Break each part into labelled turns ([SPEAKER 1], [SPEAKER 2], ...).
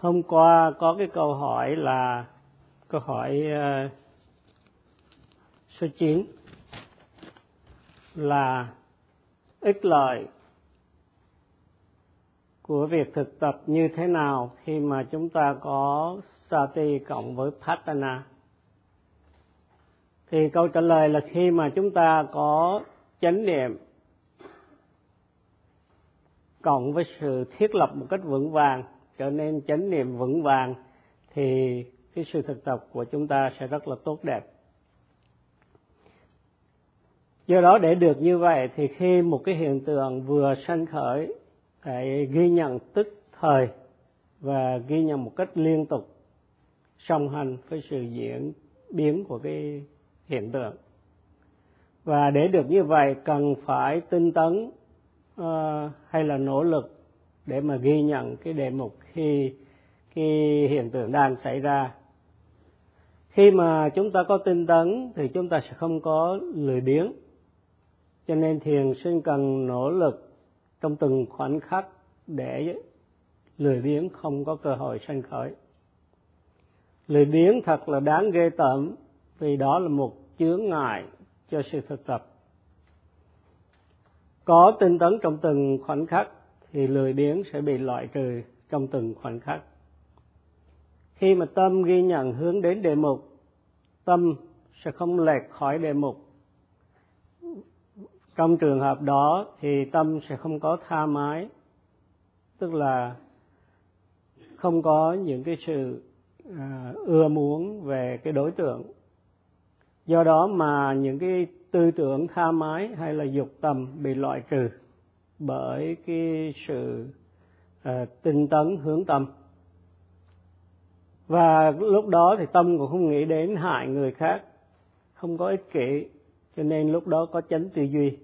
[SPEAKER 1] hôm qua có cái câu hỏi là câu hỏi uh, số 9 là ích lợi của việc thực tập như thế nào khi mà chúng ta có sati cộng với patana? Thì câu trả lời là khi mà chúng ta có chánh niệm cộng với sự thiết lập một cách vững vàng trở nên chánh niệm vững vàng thì cái sự thực tập của chúng ta sẽ rất là tốt đẹp. Do đó để được như vậy thì khi một cái hiện tượng vừa sanh khởi phải ghi nhận tức thời và ghi nhận một cách liên tục song hành với sự diễn biến của cái hiện tượng. Và để được như vậy cần phải tinh tấn uh, hay là nỗ lực để mà ghi nhận cái đề mục khi cái hiện tượng đang xảy ra. Khi mà chúng ta có tinh tấn thì chúng ta sẽ không có lười biếng. Cho nên thiền sinh cần nỗ lực trong từng khoảnh khắc để lười biếng không có cơ hội sanh khởi. Lười biếng thật là đáng ghê tởm, vì đó là một chướng ngại cho sự thực tập. Có tinh tấn trong từng khoảnh khắc thì lười biếng sẽ bị loại trừ trong từng khoảnh khắc. Khi mà tâm ghi nhận hướng đến đề mục tâm sẽ không lệch khỏi đề mục. Trong trường hợp đó thì tâm sẽ không có tha mái tức là không có những cái sự à, ưa muốn về cái đối tượng. Do đó mà những cái tư tưởng tha mái hay là dục tầm bị loại trừ bởi cái sự à, tinh tấn hướng tâm. Và lúc đó thì tâm cũng không nghĩ đến hại người khác không có ích kỷ cho nên lúc đó có chánh tư duy.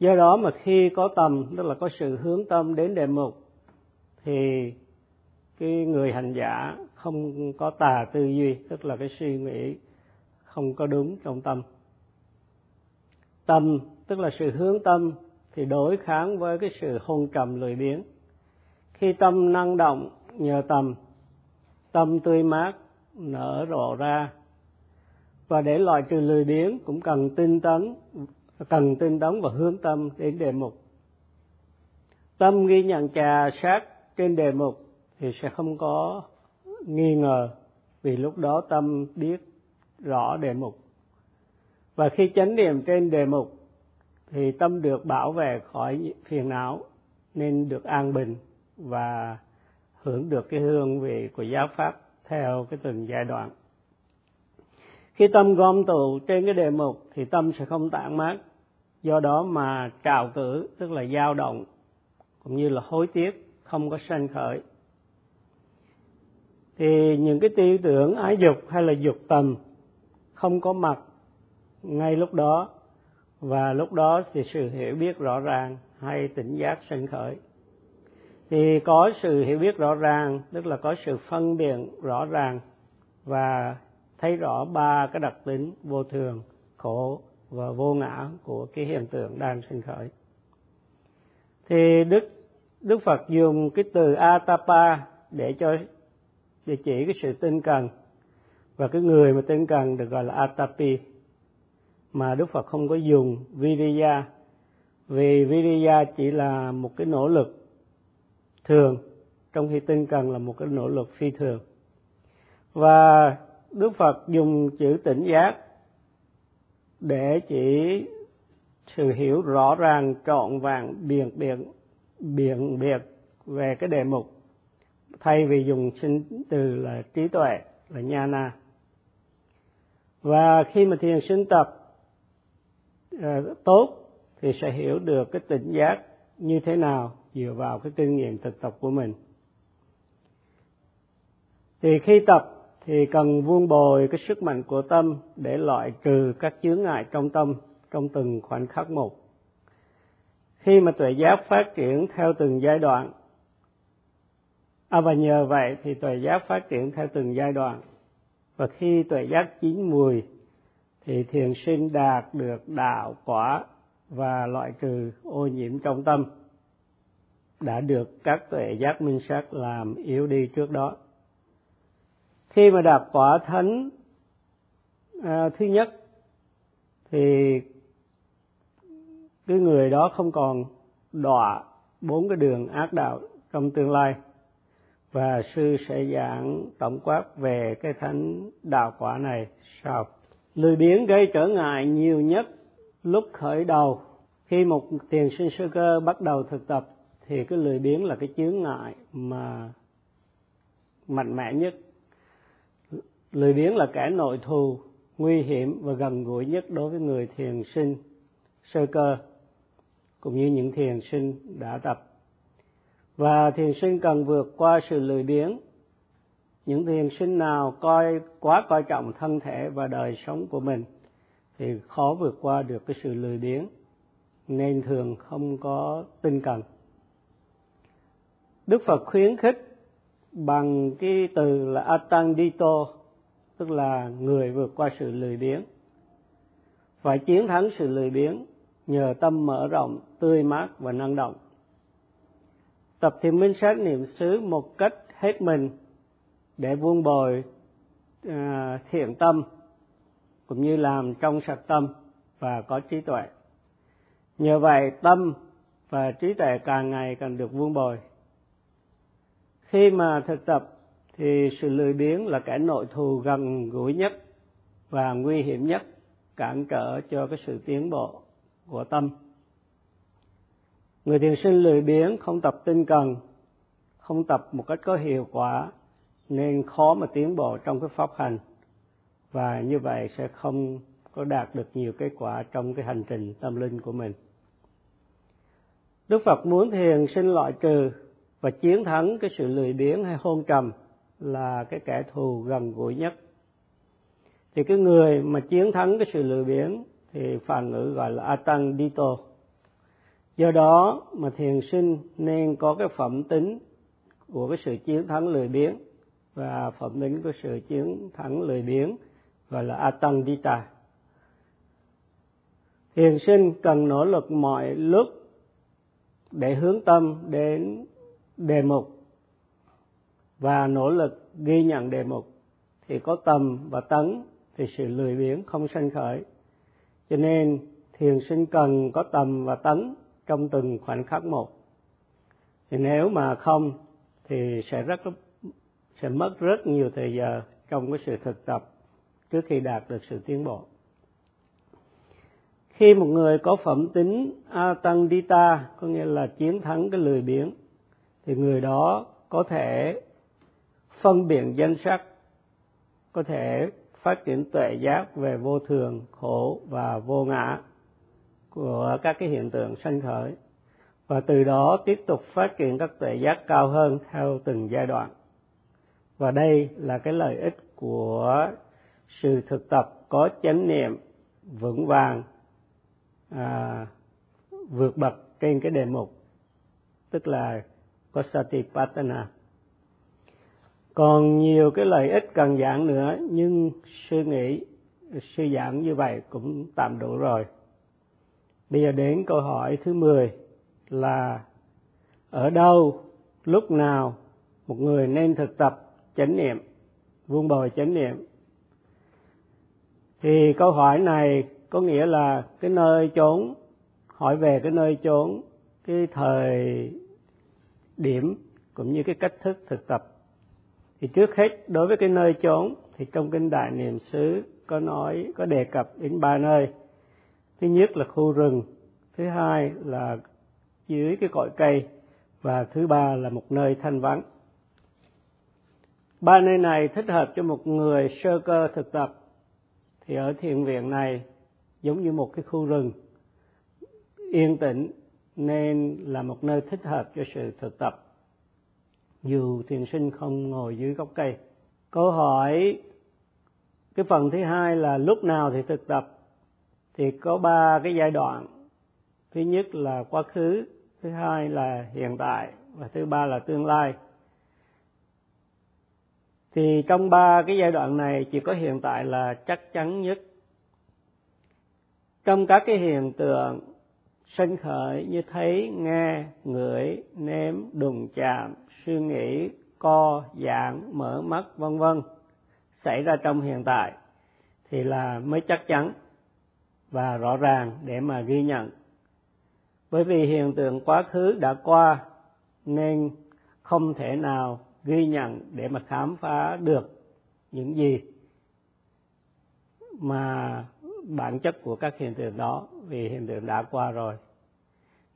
[SPEAKER 1] Do đó mà khi có tâm tức là có sự hướng tâm đến đề mục thì cái người hành giả không có tà tư duy tức là cái suy nghĩ không có đúng trong tâm. Tâm tức là sự hướng tâm, thì đối kháng với cái sự hôn trầm lười biếng. Khi tâm năng động nhờ tầm, tâm tươi mát nở rộ ra. Và để loại trừ lười biếng, cũng cần tinh tấn, cần tinh tấn và hướng tâm đến đề mục. Tâm ghi nhận trà sát trên đề mục thì sẽ không có nghi ngờ vì lúc đó tâm biết rõ đề mục. Và khi chánh niệm trên đề mục thì tâm được bảo vệ khỏi phiền não, nên được an bình và hưởng được cái hương vị của giáo pháp theo cái từng giai đoạn. Khi tâm gom tụ trên cái đề mục thì tâm sẽ không tản mát. Do đó mà trào cử, tức là dao động, cũng như là hối tiếc không có sanh khởi. Thì những cái tư tưởng ái dục hay là dục tầm không có mặt ngay lúc đó và lúc đó thì sự hiểu biết rõ ràng hay tỉnh giác sinh khởi. Thì có sự hiểu biết rõ ràng, tức là có sự phân biệt rõ ràng và thấy rõ ba cái đặc tính vô thường, khổ và vô ngã của cái hiện tượng đang sinh khởi. Thì đức đức phật dùng cái từ atapa để cho, để chỉ cái sự tinh cần. Và cái người mà tinh cần được gọi là atapi mà đức phật không có dùng viriya. Vì viriya chỉ là một cái nỗ lực thường, trong khi tinh cần là một cái nỗ lực phi thường. Và đức phật dùng chữ tỉnh giác để chỉ sự hiểu rõ ràng, trọn vẹn, biện biệt biện biệt về cái đề mục, thay vì dùng sinh từ là trí tuệ, là nha na và khi mà thiền sinh tập Ờ, tốt thì sẽ hiểu được cái tỉnh giác như thế nào dựa vào cái kinh nghiệm thực tập của mình. Thì khi tập thì cần vuông bồi cái sức mạnh của tâm để loại trừ các chướng ngại trong tâm trong từng khoảnh khắc một. Khi mà tuệ giác phát triển theo từng giai đoạn à và nhờ vậy thì tuệ giác phát triển theo từng giai đoạn. Và khi tuệ giác chín mùi thì thiền sinh đạt được đạo quả và loại trừ ô nhiễm trong tâm đã được các tuệ giác minh sát làm yếu đi trước đó. Khi mà đạt quả thánh à, thứ nhất thì cái người đó không còn đọa bốn cái đường ác đạo trong tương lai. Và sư sẽ giảng tổng quát về cái thánh đạo quả này sau lười biếng gây trở ngại nhiều nhất lúc khởi đầu. Khi một tiền sinh sơ cơ bắt đầu thực tập, thì cái lười biếng là cái chướng ngại mà mạnh mẽ nhất. Lười biếng là kẻ nội thù, nguy hiểm và gần gũi nhất đối với người thiền sinh sơ cơ, cũng như những thiền sinh đã tập. Và thiền sinh cần vượt qua sự lười biếng những thiền sinh nào coi, quá coi trọng thân thể và đời sống của mình thì khó vượt qua được cái sự lười biếng, nên thường không có tinh cần. Đức phật khuyến khích bằng cái từ là atandito, tức là người vượt qua sự lười biếng. Phải chiến thắng sự lười biếng nhờ tâm mở rộng, tươi mát và năng động. Tập thiền minh sát niệm xứ một cách hết mình để vuông bồi à, thiện tâm cũng như làm trong sạch tâm và có trí tuệ. Nhờ vậy tâm và trí tuệ càng ngày càng được vuông bồi. Khi mà thực tập thì sự lười biếng là kẻ nội thù gần gũi nhất và nguy hiểm nhất cản trở cho cái sự tiến bộ của tâm. Người thiền sinh lười biếng không tập tinh cần không tập một cách có hiệu quả nên khó mà tiến bộ trong cái pháp hành. Và như vậy sẽ không có đạt được nhiều kết quả trong cái hành trình tâm linh của mình. Đức phật muốn thiền sinh loại trừ và chiến thắng cái sự lười biếng hay hôn trầm là cái kẻ thù gần gũi nhất. Thì cái người mà chiến thắng cái sự lười biếng thì phản ngữ gọi là atang dito do đó mà thiền sinh nên có cái phẩm tính của cái sự chiến thắng lười biếng và phẩm tính của sự chiến thắng lười biếng, gọi là atandita. Thiền sinh cần nỗ lực mọi lúc để hướng tâm đến đề mục. Và nỗ lực ghi nhận đề mục thì có tầm và tấn thì sự lười biếng không sanh khởi. Cho nên, thiền sinh cần có tầm và tấn trong từng khoảnh khắc một. Thì nếu mà không thì sẽ rất sẽ mất rất nhiều thời giờ trong cái sự thực tập trước khi đạt được sự tiến bộ. Khi một người có phẩm tính atandita có nghĩa là chiến thắng cái lười biếng, thì người đó có thể phân biệt danh sắc, có thể phát triển tuệ giác về vô thường, khổ và vô ngã của các cái hiện tượng sanh khởi, và từ đó tiếp tục phát triển các tuệ giác cao hơn theo từng giai đoạn và đây là cái lợi ích của sự thực tập có chánh niệm vững vàng à, vượt bậc trên cái đề mục tức là có satipatthana còn nhiều cái lợi ích cần giảng nữa nhưng sư nghĩ sư giảng như vậy cũng tạm đủ rồi. Bây giờ đến câu hỏi thứ 10 là ở đâu lúc nào một người nên thực tập chánh niệm, vuông bồi chánh niệm. Thì câu hỏi này có nghĩa là cái nơi chốn, hỏi về cái nơi chốn, cái thời điểm cũng như cái cách thức thực tập. Thì trước hết, đối với cái nơi chốn, thì trong kinh đại niệm xứ có nói, có đề cập đến ba nơi. Thứ nhất là khu rừng, thứ hai là dưới cái cội cây, và thứ ba là một nơi thanh vắng ba nơi này thích hợp cho một người sơ cơ thực tập. Thì ở thiền viện này, giống như một cái khu rừng, yên tĩnh, nên là một nơi thích hợp cho sự thực tập. Dù thiền sinh không ngồi dưới gốc cây. Câu hỏi, cái phần thứ hai là lúc nào thì thực tập? Thì có ba cái giai đoạn. Thứ nhất là quá khứ, thứ hai là hiện tại, và thứ ba là tương lai thì trong ba cái giai đoạn này chỉ có hiện tại là chắc chắn nhất. Trong các cái hiện tượng sân khởi như thấy, nghe, ngửi, nếm đùng chạm, suy nghĩ, co, giãn, mở mắt, vân vân xảy ra trong hiện tại thì là mới chắc chắn và rõ ràng để mà ghi nhận. Bởi vì hiện tượng quá khứ đã qua nên không thể nào ghi nhận để mà khám phá được những gì mà bản chất của các hiện tượng đó vì hiện tượng đã qua rồi.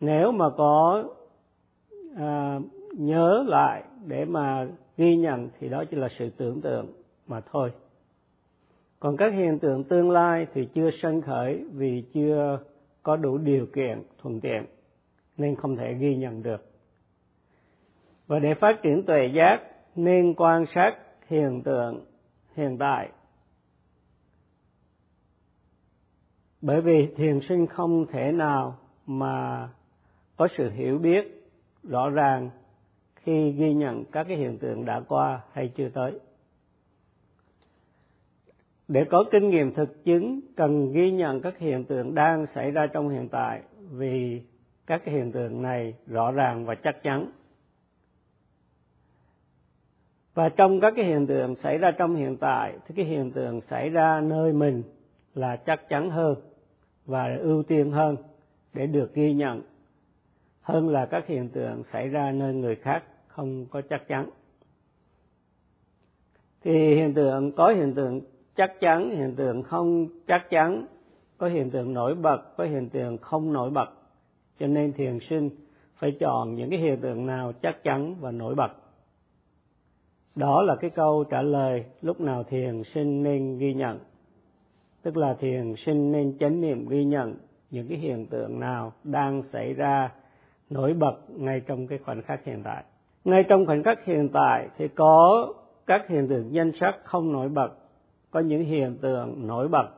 [SPEAKER 1] Nếu mà có à, nhớ lại để mà ghi nhận thì đó chỉ là sự tưởng tượng mà thôi. Còn các hiện tượng tương lai thì chưa sanh khởi vì chưa có đủ điều kiện thuận tiện nên không thể ghi nhận được và để phát triển tuệ giác, nên quan sát hiện tượng hiện tại. Bởi vì thiền sinh không thể nào mà có sự hiểu biết rõ ràng khi ghi nhận các cái hiện tượng đã qua hay chưa tới. Để có kinh nghiệm thực chứng, cần ghi nhận các hiện tượng đang xảy ra trong hiện tại, vì các cái hiện tượng này rõ ràng và chắc chắn và trong các cái hiện tượng xảy ra trong hiện tại, thì cái hiện tượng xảy ra nơi mình là chắc chắn hơn và ưu tiên hơn để được ghi nhận, hơn là các hiện tượng xảy ra nơi người khác không có chắc chắn. Thì hiện tượng, có hiện tượng chắc chắn, hiện tượng không chắc chắn, có hiện tượng nổi bật, có hiện tượng không nổi bật. Cho nên thiền sinh phải chọn những cái hiện tượng nào chắc chắn và nổi bật đó là cái câu trả lời lúc nào thiền sinh nên ghi nhận. Tức là thiền sinh nên chánh niệm ghi nhận những cái hiện tượng nào đang xảy ra nổi bật ngay trong cái khoảnh khắc hiện tại. Ngay trong khoảnh khắc hiện tại thì có các hiện tượng danh sắc không nổi bật, có những hiện tượng nổi bật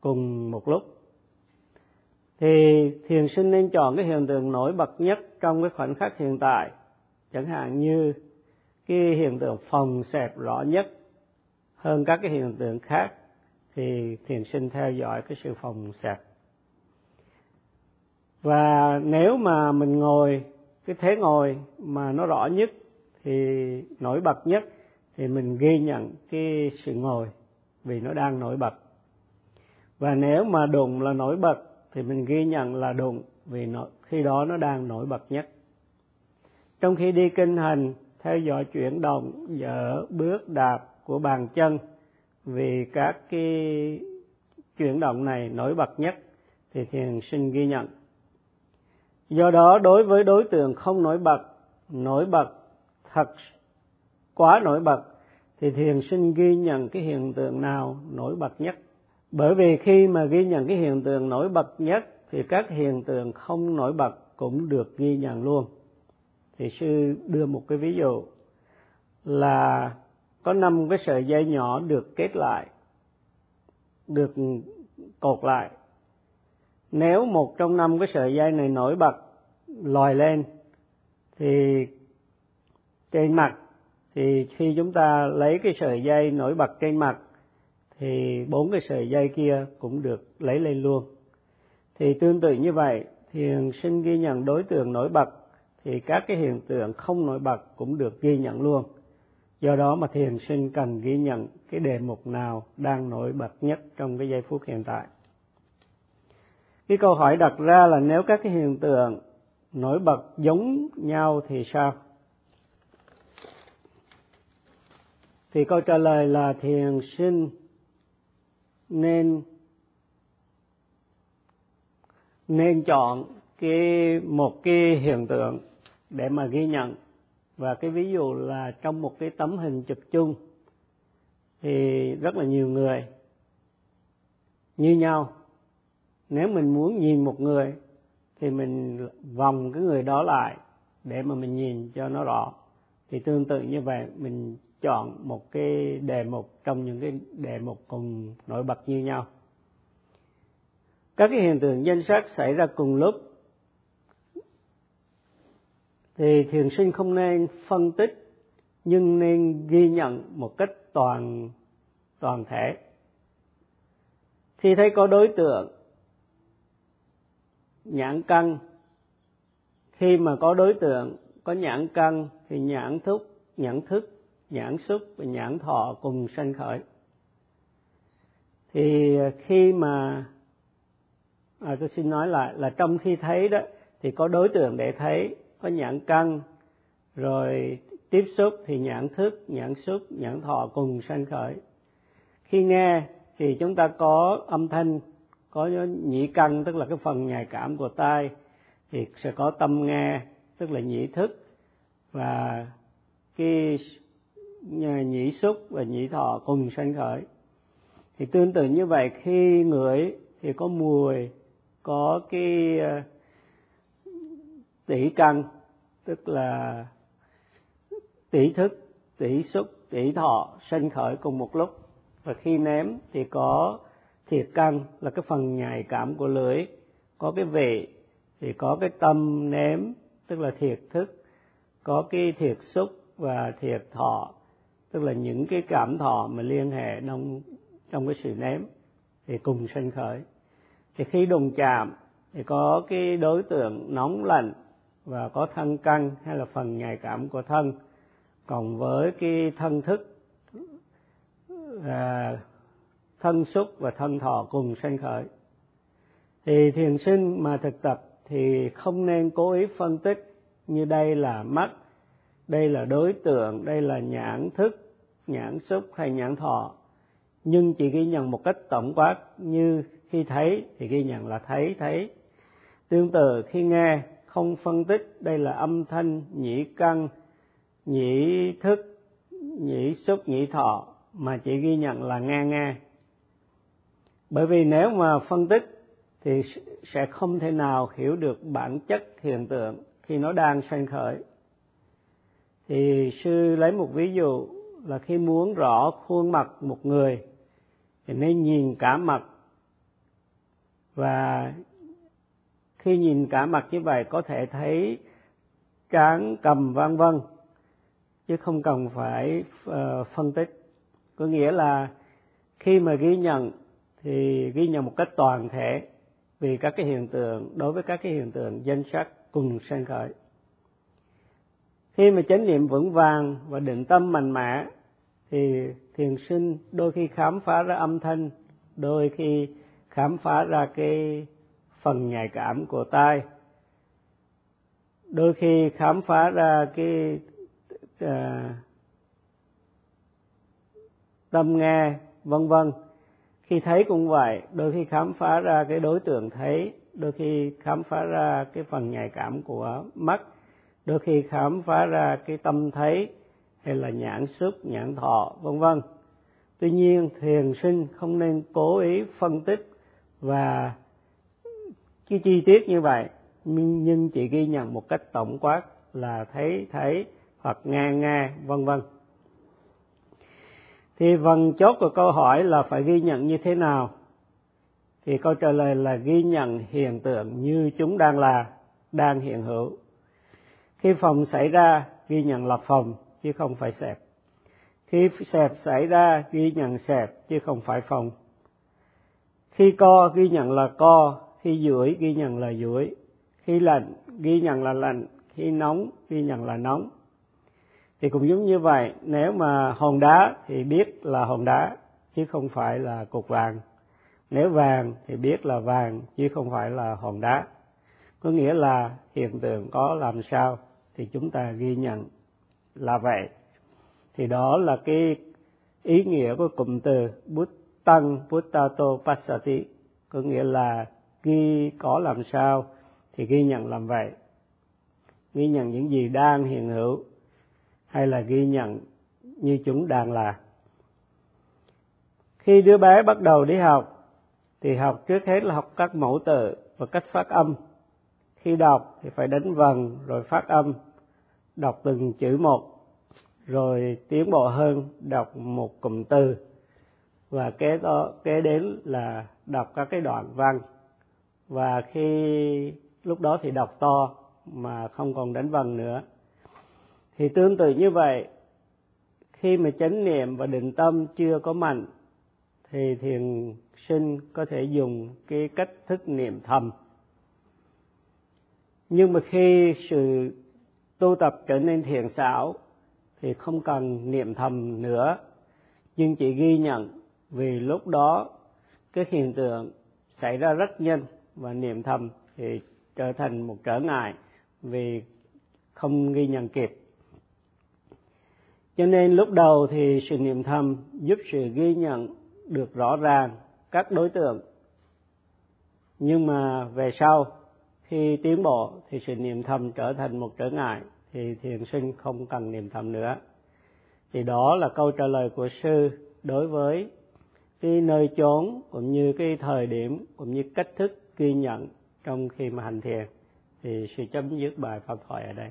[SPEAKER 1] cùng một lúc. Thì thiền sinh nên chọn cái hiện tượng nổi bật nhất trong cái khoảnh khắc hiện tại, chẳng hạn như cái hiện tượng phòng xẹp rõ nhất. Hơn các cái hiện tượng khác thì thiền sinh theo dõi cái sự phòng xẹp. Và nếu mà mình ngồi cái thế ngồi mà nó rõ nhất thì nổi bật nhất thì mình ghi nhận cái sự ngồi vì nó đang nổi bật. Và nếu mà đụng là nổi bật thì mình ghi nhận là đụng vì nó, khi đó nó đang nổi bật nhất. Trong khi đi kinh hành theo dõi chuyển động, dở bước đạp của bàn chân. Vì các cái chuyển động này nổi bật nhất thì thiền sinh ghi nhận. Do đó, đối với đối tượng không nổi bật nổi bật, thật quá nổi bật, thì thiền sinh ghi nhận cái hiện tượng nào nổi bật nhất? Bởi vì khi mà ghi nhận cái hiện tượng nổi bật nhất, thì các hiện tượng không nổi bật cũng được ghi nhận luôn thì sư đưa một cái ví dụ là có năm cái sợi dây nhỏ được kết lại, được cột lại. Nếu một trong năm cái sợi dây này nổi bật, lòi lên, thì trên mặt, thì khi chúng ta lấy cái sợi dây nổi bật trên mặt, thì bốn cái sợi dây kia cũng được lấy lên luôn. Thì tương tự như vậy, thiền sinh ghi nhận đối tượng nổi bật thì các cái hiện tượng không nổi bật cũng được ghi nhận luôn. Do đó mà thiền sinh cần ghi nhận cái đề mục nào đang nổi bật nhất trong cái giây phút hiện tại. Cái câu hỏi đặt ra là nếu các cái hiện tượng nổi bật giống nhau thì sao? Thì câu trả lời là thiền sinh nên nên chọn cái một cái hiện tượng để mà ghi nhận. Và cái ví dụ là trong một cái tấm hình chụp chung thì rất là nhiều người như nhau. Nếu mình muốn nhìn một người thì mình vòng cái người đó lại để mà mình nhìn cho nó rõ. Thì tương tự như vậy, mình chọn một cái đề mục trong những cái đề mục cùng nổi bật như nhau. Các cái hiện tượng danh sách xảy ra cùng lúc thì thiền sinh không nên phân tích nhưng nên ghi nhận một cách toàn toàn thể. Khi thấy có đối tượng nhãn căn khi mà có đối tượng có nhãn căn thì nhãn thức nhãn thức nhãn xúc và nhãn thọ cùng sanh khởi. Thì khi mà à, tôi xin nói lại là trong khi thấy đó thì có đối tượng để thấy có nhãn căn, rồi tiếp xúc thì nhãn thức, nhãn xúc, nhãn thọ cùng sanh khởi. Khi nghe thì chúng ta có âm thanh, có nhĩ căn, tức là cái phần nhạy cảm của tai, thì sẽ có tâm nghe, tức là nhĩ thức. Và cái nhĩ xúc và nhĩ thọ cùng sanh khởi. Thì tương tự như vậy, khi ngửi thì có mùi, có cái tỷ căn, tức là tỷ thức, tỷ xúc, tỷ thọ sanh khởi cùng một lúc. Và khi ném thì có thiệt căn là cái phần nhạy cảm của lưỡi. Có cái vị thì có cái tâm ném tức là thiệt thức. Có cái thiệt xúc và thiệt thọ, tức là những cái cảm thọ mà liên hệ trong trong cái sự ném thì cùng sanh khởi. Thì khi đụng chạm thì có cái đối tượng nóng lạnh và có thân căn hay là phần nhạy cảm của thân. Còn với cái thân thức à, thân xúc và thân thọ cùng sanh khởi. Thì thiền sinh mà thực tập thì không nên cố ý phân tích như đây là mắt đây là đối tượng đây là nhãn thức nhãn xúc hay nhãn thọ. Nhưng chỉ ghi nhận một cách tổng quát như khi thấy thì ghi nhận là thấy thấy. Tương tự khi nghe không phân tích, đây là âm thanh, nhĩ căn, nhĩ thức, nhĩ xúc, nhĩ thọ, mà chỉ ghi nhận là nghe nghe. Bởi vì nếu mà phân tích thì sẽ không thể nào hiểu được bản chất hiện tượng khi nó đang sanh khởi. Thì sư lấy một ví dụ là khi muốn rõ khuôn mặt một người thì nên nhìn cả mặt và khi nhìn cả mặt như vậy có thể thấy trán cầm vân vân chứ không cần phải uh, phân tích. Có nghĩa là khi mà ghi nhận thì ghi nhận một cách toàn thể vì các cái hiện tượng đối với các cái hiện tượng danh sắc cùng sanh khởi. Khi mà chánh niệm vững vàng và định tâm mạnh mẽ thì thiền sinh đôi khi khám phá ra âm thanh đôi khi khám phá ra cái phần nhạy cảm của tai. Đôi khi khám phá ra cái à, tâm nghe vân vân. Khi thấy cũng vậy đôi khi khám phá ra cái đối tượng thấy đôi khi khám phá ra cái phần nhạy cảm của mắt đôi khi khám phá ra cái tâm thấy hay là nhãn xúc nhãn thọ vân vân. Tuy nhiên thiền sinh không nên cố ý phân tích và cái chi tiết như vậy, nhưng chỉ ghi nhận một cách tổng quát là thấy thấy hoặc nghe nghe, vân vân. Thì phần chốt của câu hỏi là phải ghi nhận như thế nào? Thì câu trả lời là ghi nhận hiện tượng như chúng đang là, đang hiện hữu. Khi phòng xảy ra, ghi nhận là phòng, chứ không phải sẹp khi sẹp xảy ra, ghi nhận sẹp chứ không phải phòng. Khi co, ghi nhận là co khi duỗi ghi nhận là duỗi khi lạnh ghi nhận là lạnh, khi nóng ghi nhận là nóng. Thì cũng giống như vậy, nếu mà hòn đá thì biết là hòn đá, chứ không phải là cục vàng. Nếu vàng thì biết là vàng, chứ không phải là hòn đá. Có nghĩa là hiện tượng có làm sao thì chúng ta ghi nhận là vậy. Thì đó là cái ý nghĩa của cụm từ bút tăng buttato passati có nghĩa là ghi có làm sao thì ghi nhận làm vậy. Ghi nhận những gì đang hiện hữu hay là ghi nhận như chúng đang là. Khi đứa bé bắt đầu đi học thì học trước hết là học các mẫu tự và cách phát âm. Khi đọc thì phải đánh vần rồi phát âm, đọc từng chữ một, rồi tiến bộ hơn, đọc một cụm từ. Và kế đó, kế đến là đọc các cái đoạn văn và khi lúc đó thì đọc to mà không còn đánh vần nữa. Thì tương tự như vậy, khi mà chánh niệm và định tâm chưa có mạnh, thì thiền sinh có thể dùng cái cách thức niệm thầm. Nhưng mà khi sự tu tập trở nên thiện xảo, thì không cần niệm thầm nữa. Nhưng chỉ ghi nhận vì lúc đó cái hiện tượng xảy ra rất nhanh và niệm thầm thì trở thành một trở ngại vì không ghi nhận kịp. Cho nên lúc đầu thì sự niệm thầm giúp sự ghi nhận được rõ ràng các đối tượng. Nhưng mà về sau, khi tiến bộ thì sự niệm thầm trở thành một trở ngại thì thiền sinh không cần niệm thầm nữa. Thì đó là câu trả lời của sư đối với cái nơi chốn cũng như cái thời điểm cũng như cách thức ghi nhận trong khi mà hành thiền, thì sư chấm dứt bài pháp thoại ở đây.